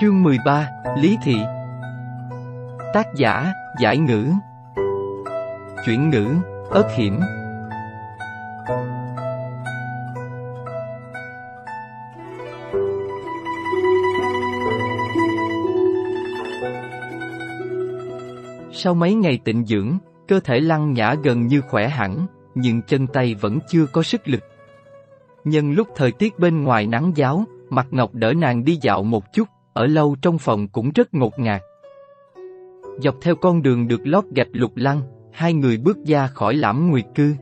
Chương 13, Lý Thị. Tác giả, Giải Ngữ. Chuyển ngữ, ớt hiểm Sau mấy ngày tịnh dưỡng, cơ thể lăng nhã gần như khỏe hẳn, nhưng chân tay vẫn chưa có sức lực. Nhân lúc thời tiết bên ngoài nắng giáo, Mặt Ngọc đỡ nàng đi dạo một chút, ở lâu trong phòng cũng rất ngột ngạt. Dọc theo con đường được lót gạch lục lăng, hai người bước ra khỏi lãm nguyệt cư.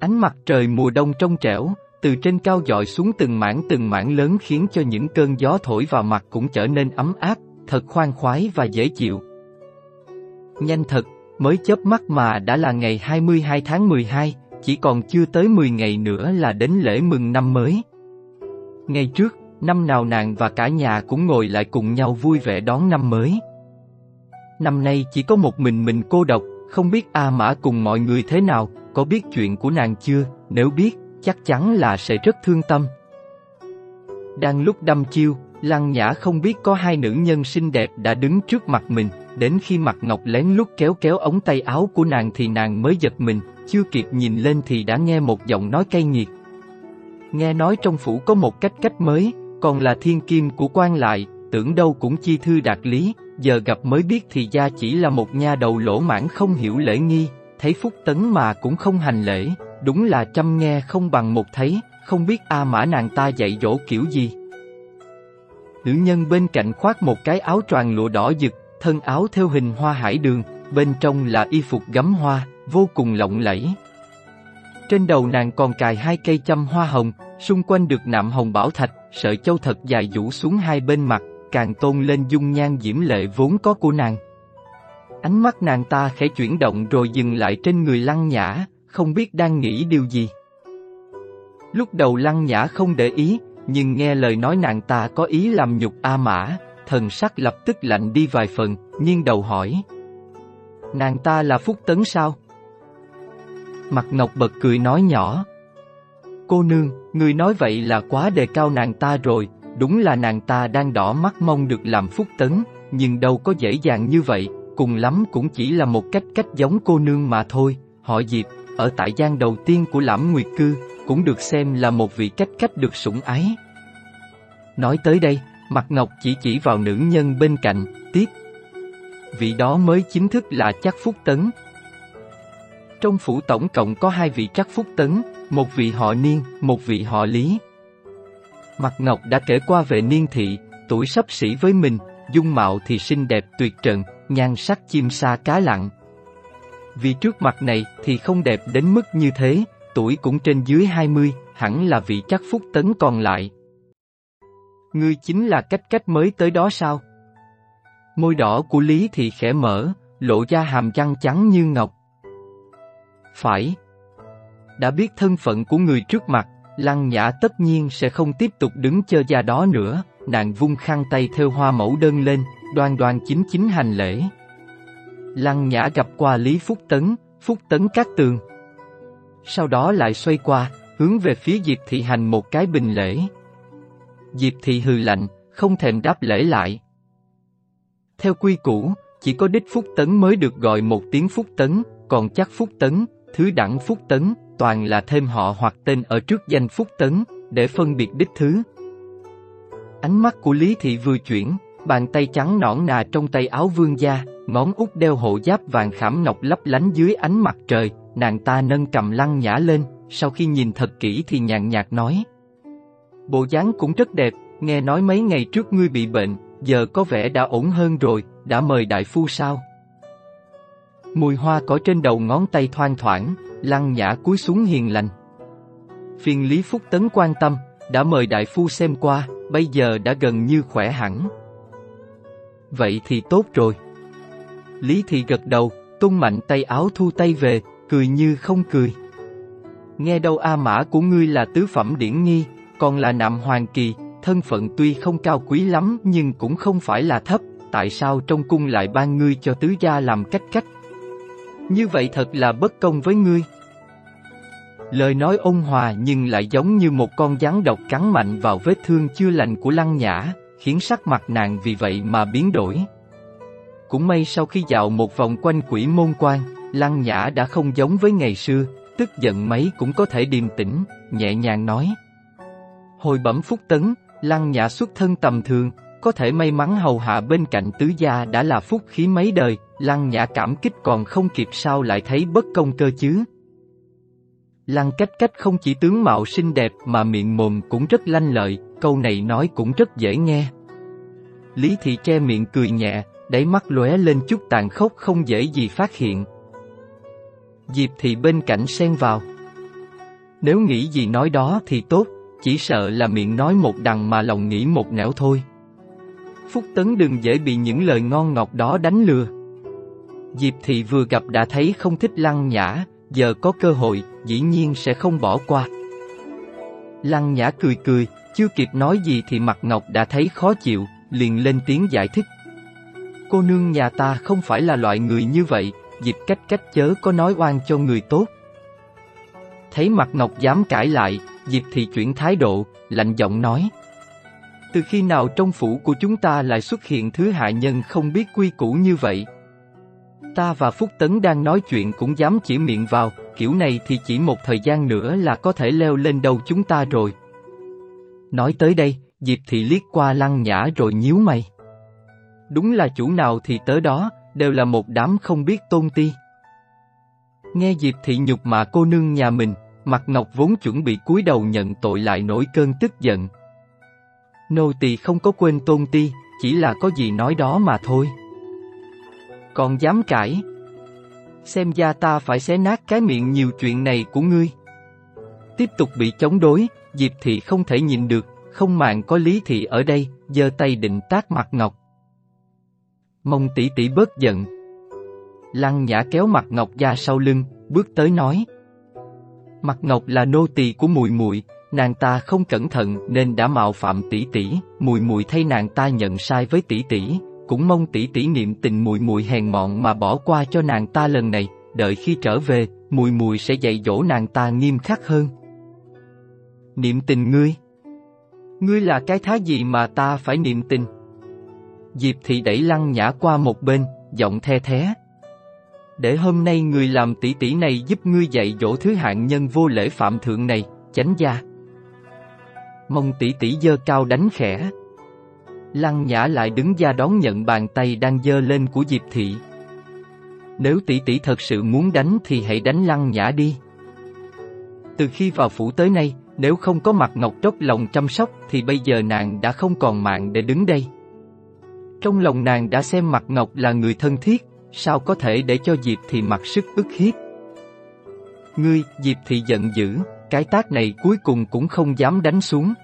Ánh mặt trời mùa đông trong trẻo, từ trên cao dọi xuống từng mảng từng mảng lớn khiến cho những cơn gió thổi vào mặt cũng trở nên ấm áp, thật khoan khoái và dễ chịu. Nhanh thật, mới chớp mắt mà đã là ngày 22 tháng 12, chỉ còn chưa tới 10 ngày nữa là đến lễ mừng năm mới. Ngày trước, năm nào nàng và cả nhà cũng ngồi lại cùng nhau vui vẻ đón năm mới. Năm nay chỉ có một mình mình cô độc, không biết A Mã cùng mọi người thế nào, có biết chuyện của nàng chưa, nếu biết, chắc chắn là sẽ rất thương tâm. Đang lúc đâm chiêu, Lăng Nhã không biết có hai nữ nhân xinh đẹp đã đứng trước mặt mình, đến khi mặt Ngọc lén lút kéo kéo ống tay áo của nàng thì nàng mới giật mình, chưa kịp nhìn lên thì đã nghe một giọng nói cay nghiệt. Nghe nói trong phủ có một cách cách mới, còn là thiên kim của quan lại, tưởng đâu cũng chi thư đạt lý, giờ gặp mới biết thì ra chỉ là một nha đầu lỗ mãn không hiểu lễ nghi, thấy phúc tấn mà cũng không hành lễ, đúng là chăm nghe không bằng một thấy, không biết A Mã nàng ta dạy dỗ kiểu gì. Nữ nhân bên cạnh khoác một cái áo choàng lụa đỏ rực, thân áo theo hình hoa hải đường, bên trong là y phục gấm hoa, vô cùng lộng lẫy. Trên đầu nàng còn cài hai cây châm hoa hồng, xung quanh được nạm hồng bảo thạch, sợi châu thật dài rũ xuống hai bên mặt, càng tôn lên dung nhan diễm lệ vốn có của nàng. Ánh mắt nàng ta khẽ chuyển động rồi dừng lại trên người lăng nhã, không biết đang nghĩ điều gì. Lúc đầu lăng nhã không để ý, nhưng nghe lời nói nàng ta có ý làm nhục A Mã, thần sắc lập tức lạnh đi vài phần, nhưng đầu hỏi. Nàng ta là Phúc Tấn sao? Mặt Ngọc bật cười nói nhỏ. Cô nương, người nói vậy là quá đề cao nàng ta rồi, đúng là nàng ta đang đỏ mắt mong được làm Phúc Tấn, nhưng đâu có dễ dàng như vậy, cùng lắm cũng chỉ là một cách cách giống cô nương mà thôi, họ Diệp, ở tại gian đầu tiên của Lãm Nguyệt Cư, cũng được xem là một vị cách cách được sủng ái. Nói tới đây, Mặt Ngọc chỉ chỉ vào nữ nhân bên cạnh, tiếp. Vị đó mới chính thức là chắc Phúc Tấn. Trong phủ tổng cộng có hai vị chắc Phúc Tấn, một vị họ Niên, một vị họ Lý. Mặt Ngọc đã kể qua về Niên Thị, tuổi sắp xỉ với mình, dung mạo thì xinh đẹp tuyệt trần, nhan sắc chim sa cá lặng. Vì trước mặt này thì không đẹp đến mức như thế, tuổi cũng trên dưới 20, hẳn là vị chắc Phúc Tấn còn lại. Ngươi chính là cách cách mới tới đó sao? Môi đỏ của Lý thì khẽ mở, lộ ra hàm răng trắng như ngọc. Phải. Đã biết thân phận của người trước mặt, Lăng Nhã tất nhiên sẽ không tiếp tục đứng chờ già đó nữa, nàng vung khăn tay theo hoa mẫu đơn lên, đoan đoan chính chính hành lễ. Lăng Nhã gặp qua Lý Phúc Tấn, Phúc Tấn Cát Tường. Sau đó lại xoay qua, hướng về phía Diệp Thị hành một cái bình lễ. Diệp Thị hừ lạnh, không thèm đáp lễ lại. Theo quy củ, chỉ có đích Phúc Tấn mới được gọi một tiếng Phúc Tấn, còn chắc Phúc Tấn, thứ đẳng Phúc Tấn, toàn là thêm họ hoặc tên ở trước danh Phúc Tấn, để phân biệt đích thứ. Ánh mắt của Lý Thị vừa chuyển, bàn tay trắng nõn nà trong tay áo vương gia, ngón út đeo hộ giáp vàng khảm ngọc lấp lánh dưới ánh mặt trời, nàng ta nâng cầm lăng nhã lên, sau khi nhìn thật kỹ thì nhàn nhạt nói. Bộ dáng cũng rất đẹp, nghe nói mấy ngày trước ngươi bị bệnh, giờ có vẻ đã ổn hơn rồi, đã mời đại phu sao? Mùi hoa cỏ trên đầu ngón tay thoang thoảng, lăng nhã cúi xuống hiền lành. Phiên Lý Phúc Tấn quan tâm, đã mời đại phu xem qua, bây giờ đã gần như khỏe hẳn. Vậy thì tốt rồi. Lý Thị gật đầu, tung mạnh tay áo thu tay về, cười như không cười. Nghe đâu A Mã của ngươi là tứ phẩm điển nghi, còn là nạm hoàng kỳ, thân phận tuy không cao quý lắm nhưng cũng không phải là thấp, tại sao trong cung lại ban ngươi cho tứ gia làm cách cách? Như vậy thật là bất công với ngươi. Lời nói ôn hòa nhưng lại giống như một con rắn độc cắn mạnh vào vết thương chưa lành của lăng nhã, khiến sắc mặt nàng vì vậy mà biến đổi. Cũng may sau khi dạo một vòng quanh quỷ môn quan, Lăng Nhã đã không giống với ngày xưa, tức giận mấy cũng có thể điềm tĩnh, nhẹ nhàng nói. Hồi bẩm phúc tấn, Lăng Nhã xuất thân tầm thường, có thể may mắn hầu hạ bên cạnh tứ gia đã là phúc khí mấy đời, Lăng Nhã cảm kích còn không kịp sao lại thấy bất công cơ chứ. Lăng cách cách không chỉ tướng mạo xinh đẹp mà miệng mồm cũng rất lanh lợi, câu này nói cũng rất dễ nghe. Lý Thị che miệng cười nhẹ, đáy mắt lóe lên chút tàn khốc không dễ gì phát hiện. Diệp Thị bên cạnh xen vào. Nếu nghĩ gì nói đó thì tốt, chỉ sợ là miệng nói một đằng mà lòng nghĩ một nẻo thôi. Phúc Tấn đừng dễ bị những lời ngon ngọt đó đánh lừa. Diệp Thị vừa gặp đã thấy không thích lăng nhã, giờ có cơ hội, dĩ nhiên sẽ không bỏ qua. Lăng nhã cười cười, chưa kịp nói gì thì mặt Ngọc đã thấy khó chịu, liền lên tiếng giải thích. Cô nương nhà ta không phải là loại người như vậy, dịp cách cách chớ có nói oan cho người tốt. Thấy mặt Ngọc dám cãi lại, Diệp thì chuyển thái độ, lạnh giọng nói. Từ khi nào trong phủ của chúng ta lại xuất hiện thứ hạ nhân không biết quy củ như vậy? Ta và Phúc Tấn đang nói chuyện cũng dám chỉ miệng vào, kiểu này thì chỉ một thời gian nữa là có thể leo lên đầu chúng ta rồi. Nói tới đây, Diệp Thị liếc qua lăng nhã rồi nhíu mày. Đúng là chủ nào thì tới đó, đều là một đám không biết tôn ti. Nghe Diệp Thị nhục mà cô nương nhà mình, mặt Ngọc vốn chuẩn bị cúi đầu nhận tội lại nổi cơn tức giận. Nô tỳ không có quên tôn ti, chỉ là có gì nói đó mà thôi. Còn dám cãi? Xem ra ta phải xé nát cái miệng nhiều chuyện này của ngươi. Tiếp tục bị chống đối, Diệp Thị không thể nhìn được, không màng có Lý Thị ở đây, giơ tay định tác mặt Ngọc. Mong tỷ tỷ bớt giận. Lăng Nhã kéo mặt Ngọc ra sau lưng, bước tới nói. Mặt Ngọc là nô tỳ của muội muội nàng ta không cẩn thận nên đã mạo phạm tỷ tỷ, mùi mùi thay nàng ta nhận sai với tỷ tỷ, cũng mong tỷ tỷ niệm tình mùi mùi hèn mọn mà bỏ qua cho nàng ta lần này, đợi khi trở về, mùi mùi sẽ dạy dỗ nàng ta nghiêm khắc hơn. Niệm tình ngươi Ngươi là cái thá gì mà ta phải niệm tình? Diệp thị đẩy lăng nhã qua một bên, giọng the thé. Để hôm nay người làm tỷ tỷ này giúp ngươi dạy dỗ thứ hạng nhân vô lễ phạm thượng này, chánh gia mông tỷ tỷ dơ cao đánh khẽ. Lăng nhã lại đứng ra đón nhận bàn tay đang dơ lên của Diệp thị. Nếu tỷ tỷ thật sự muốn đánh thì hãy đánh lăng nhã đi. Từ khi vào phủ tới nay, nếu không có mặt Ngọc Trốc lòng chăm sóc thì bây giờ nàng đã không còn mạng để đứng đây. Trong lòng nàng đã xem mặt Ngọc là người thân thiết, sao có thể để cho Diệp Thị mặc sức ức hiếp. Ngươi, Diệp Thị giận dữ, cái tác này cuối cùng cũng không dám đánh xuống.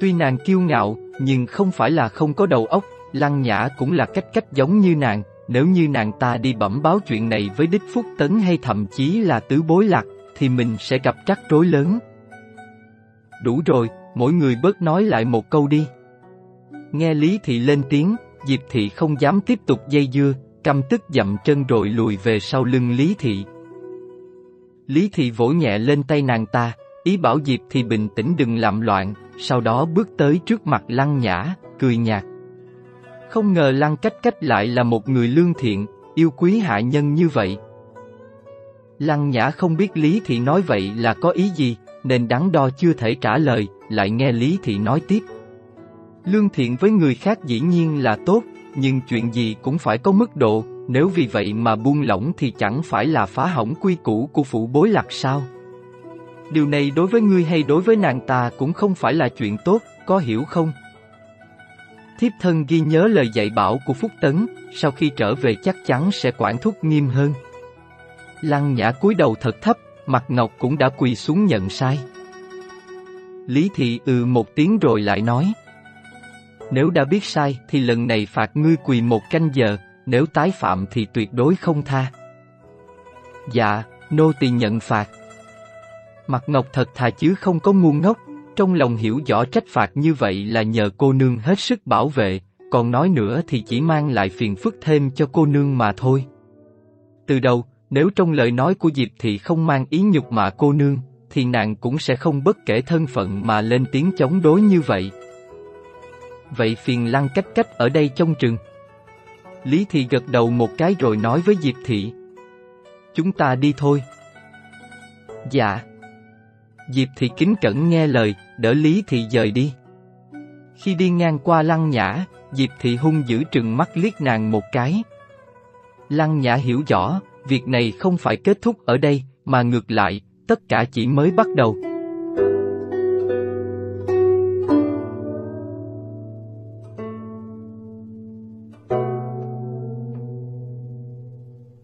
Tuy nàng kiêu ngạo, nhưng không phải là không có đầu óc, lăng nhã cũng là cách cách giống như nàng, nếu như nàng ta đi bẩm báo chuyện này với đích phúc tấn hay thậm chí là tứ bối lạc, thì mình sẽ gặp rắc rối lớn. Đủ rồi, mỗi người bớt nói lại một câu đi. Nghe Lý Thị lên tiếng, Diệp Thị không dám tiếp tục dây dưa, căm tức dậm chân rồi lùi về sau lưng Lý Thị. Lý Thị vỗ nhẹ lên tay nàng ta, ý bảo Diệp thì bình tĩnh đừng làm loạn, sau đó bước tới trước mặt Lăng Nhã, cười nhạt. Không ngờ Lăng Cách Cách lại là một người lương thiện, yêu quý hạ nhân như vậy. Lăng Nhã không biết Lý Thị nói vậy là có ý gì, nên đắn đo chưa thể trả lời, lại nghe Lý Thị nói tiếp. Lương thiện với người khác dĩ nhiên là tốt, nhưng chuyện gì cũng phải có mức độ, nếu vì vậy mà buông lỏng thì chẳng phải là phá hỏng quy củ của phủ bối lạc sao. Điều này đối với ngươi hay đối với nàng ta cũng không phải là chuyện tốt, có hiểu không? Thiếp thân ghi nhớ lời dạy bảo của Phúc Tấn, sau khi trở về chắc chắn sẽ quản thúc nghiêm hơn. Lăng nhã cúi đầu thật thấp, mặt ngọc cũng đã quỳ xuống nhận sai. Lý thị ừ một tiếng rồi lại nói. Nếu đã biết sai thì lần này phạt ngươi quỳ một canh giờ, nếu tái phạm thì tuyệt đối không tha. Dạ, nô tỳ nhận phạt. Mặt ngọc thật thà chứ không có ngu ngốc, trong lòng hiểu rõ trách phạt như vậy là nhờ cô nương hết sức bảo vệ, còn nói nữa thì chỉ mang lại phiền phức thêm cho cô nương mà thôi. Từ đầu, nếu trong lời nói của Diệp Thị không mang ý nhục mạ cô nương, thì nàng cũng sẽ không bất kể thân phận mà lên tiếng chống đối như vậy. vậy phiền lăng cách cách ở đây trong trường. Lý Thị gật đầu một cái rồi nói với Diệp Thị. Chúng ta đi thôi. Dạ. Diệp Thị kính cẩn nghe lời, đỡ Lý Thị dời đi. Khi đi ngang qua Lăng Nhã, Diệp Thị hung dữ trừng mắt liếc nàng một cái. Lăng Nhã hiểu rõ, việc này không phải kết thúc ở đây, mà ngược lại, tất cả chỉ mới bắt đầu.